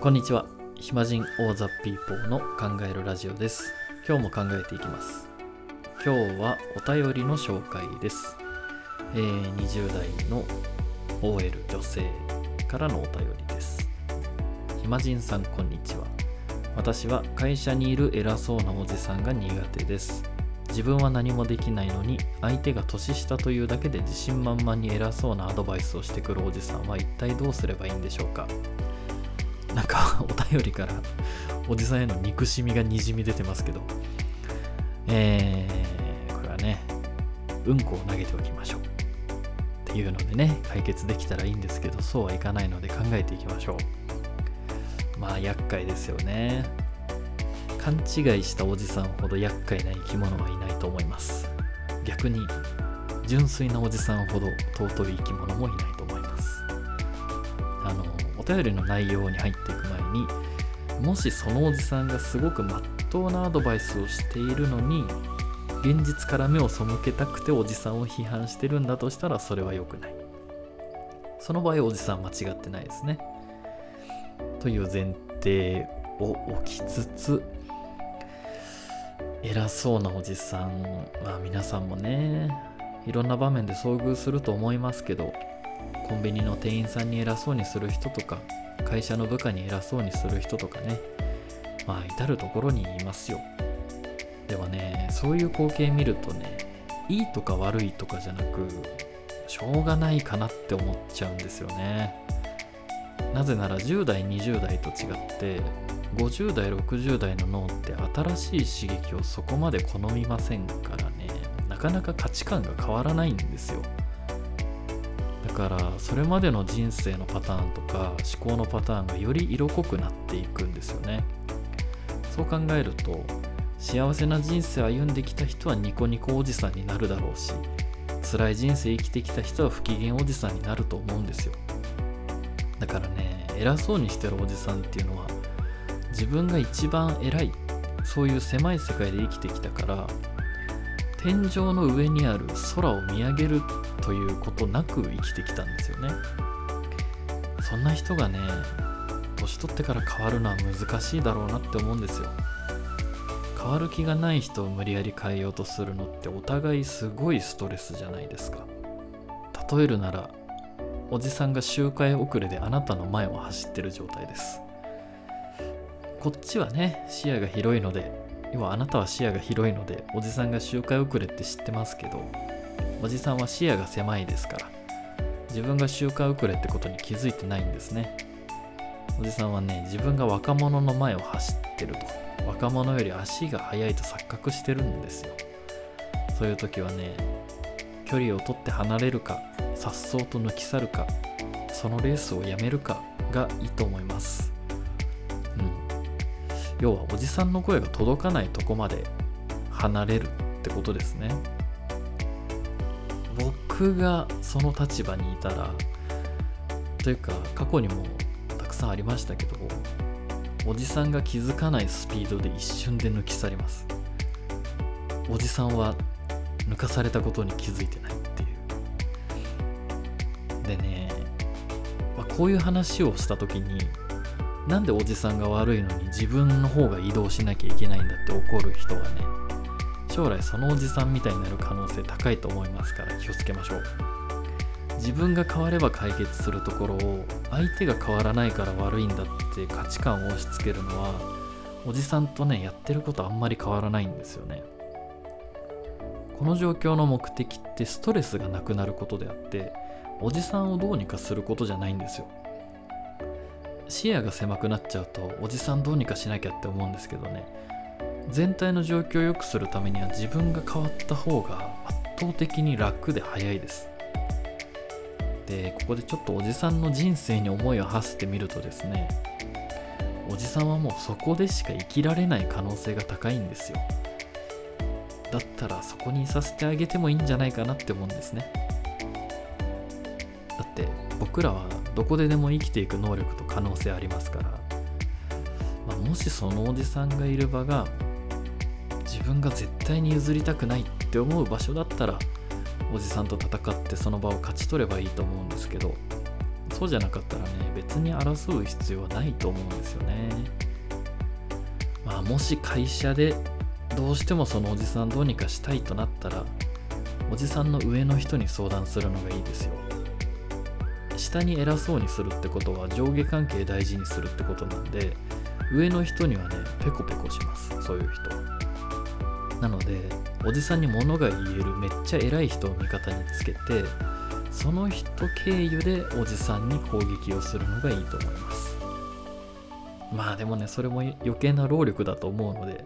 こんにちは。暇人オーザピーポーの考えるラジオです。今日も考えていきます。今日はお便りの紹介です、えー20代の OL 女性からのお便りです。暇人さんこんにちは。私は会社にいる偉そうなおじさんが苦手です。自分は何もできないのに相手が年下というだけで自信満々に偉そうなアドバイスをしてくるおじさんは一体どうすればいいんでしょうか。なんか お便りからおじさんへの憎しみがにじみ出てますけど。えー、これはねうんこを投げておきましょう。っていうのでね解決できたらいいんですけどそうはいかないので考えていきましょう。まあ厄介ですよね。勘違いしたおじさんほど厄介な生き物はいないと思います。逆に純粋なおじさんほど尊い生き物もいないと。便りの内容に入っていく前にもしそのおじさんがすごくまっとうなアドバイスをしているのに現実から目を背けたくておじさんを批判してるんだとしたらそれは良くない。その場合おじさん間違ってないですね。という前提を置きつつ偉そうなおじさんは皆さんもねいろんな場面で遭遇すると思いますけどコンビニの店員さんに偉そうにする人とか会社の部下に偉そうにする人とかね。まあ至る所にいますよ。ではねそういう光景見るとねいいとか悪いとかじゃなくしょうがないかなって思っちゃうんですよね。なぜなら10代20代と違って50代60代の脳って新しい刺激をそこまで好みませんからね。なかなか価値観が変わらないんですよ。からそれまでの人生のパターンとか思考のパターンがより色濃くなっていくんですよね。そう考えると幸せな人生を歩んできた人はニコニコおじさんになるだろうし辛い人生生きてきた人は不機嫌おじさんになると思うんですよ。だからね偉そうにしてるおじさんっていうのは自分が一番偉いそういう狭い世界で生きてきたから天井の上にある空を見上げるということなく生きてきたんですよね。そんな人がね年取ってから変わるのは難しいだろうなって思うんですよ。変わる気がない人を無理やり変えようとするのってお互いすごいストレスじゃないですか。例えるならおじさんが周回遅れであなたの前を走ってる状態です。こっちはね視野が広いので要はあなたは視野が広いのでおじさんが周回遅れって知ってますけどおじさんは視野が狭いですから自分が周回遅れってことに気づいてないんですね。おじさんはね自分が若者の前を走ってると若者より足が速いと錯覚してるんですよ。そういう時はね距離を取って離れるか颯爽と抜き去るかそのレースをやめるかがいいと思います。要はおじさんの声が届かないとこまで離れるってことですね。僕がその立場にいたらというか過去にもたくさんありましたけどおじさんが気づかないスピードで一瞬で抜き去ります。おじさんは抜かされたことに気づいてないっていう。でね、まあこういう話をした時になんでおじさんが悪いのに自分の方が移動しなきゃいけないんだって怒る人はね将来そのおじさんみたいになる可能性高いと思いますから気をつけましょう。自分が変われば解決するところを相手が変わらないから悪いんだって価値観を押し付けるのはおじさんとねやってることあんまり変わらないんですよね。この状況の目的ってストレスがなくなることであっておじさんをどうにかすることじゃないんですよ。視野が狭くなっちゃうとおじさんどうにかしなきゃって思うんですけどね。全体の状況を良くするためには自分が変わった方が圧倒的に楽で早いです。でここでちょっとおじさんの人生に思いを馳せてみるとですねおじさんはもうそこでしか生きられない可能性が高いんですよ。だったらそこにいさせてあげてもいいんじゃないかなって思うんですね。だって僕らはどこででも生きていく能力と可能性ありますから、まあ、もしそのおじさんがいる場が自分が絶対に譲りたくないって思う場所だったらおじさんと戦ってその場を勝ち取ればいいと思うんですけどそうじゃなかったらね別に争う必要はないと思うんですよね。まあもし会社でどうしてもそのおじさんどうにかしたいとなったらおじさんの上の人に相談するのがいいですよ。下に偉そうにするってことは上下関係大事にするってことなんで上の人にはねペコペコします。そういう人なのでおじさんに物が言えるめっちゃ偉い人を味方につけてその人経由でおじさんに攻撃をするのがいいと思います。まあでもねそれも余計な労力だと思うので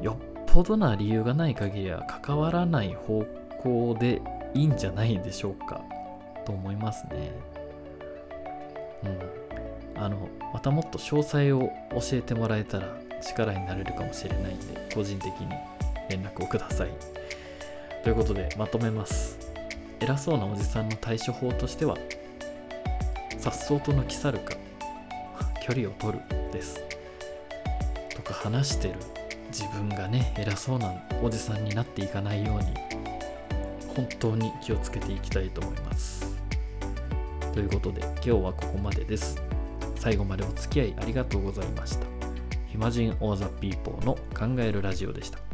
よっぽどな理由がない限りは関わらない方向でいいんじゃないでしょうか。と思いますね。うん。あのまたもっと詳細を教えてもらえたら力になれるかもしれないんで個人的に連絡をください。ということでまとめます。偉そうなおじさんの対処法としてはさっそうと抜き去るか距離を取るです。とか話してる。自分がね偉そうなおじさんになっていかないように本当に気をつけていきたいと思います。ということで今日はここまでです。最後までお付き合いありがとうございました。暇人オーザピーポーの考えるラジオでした。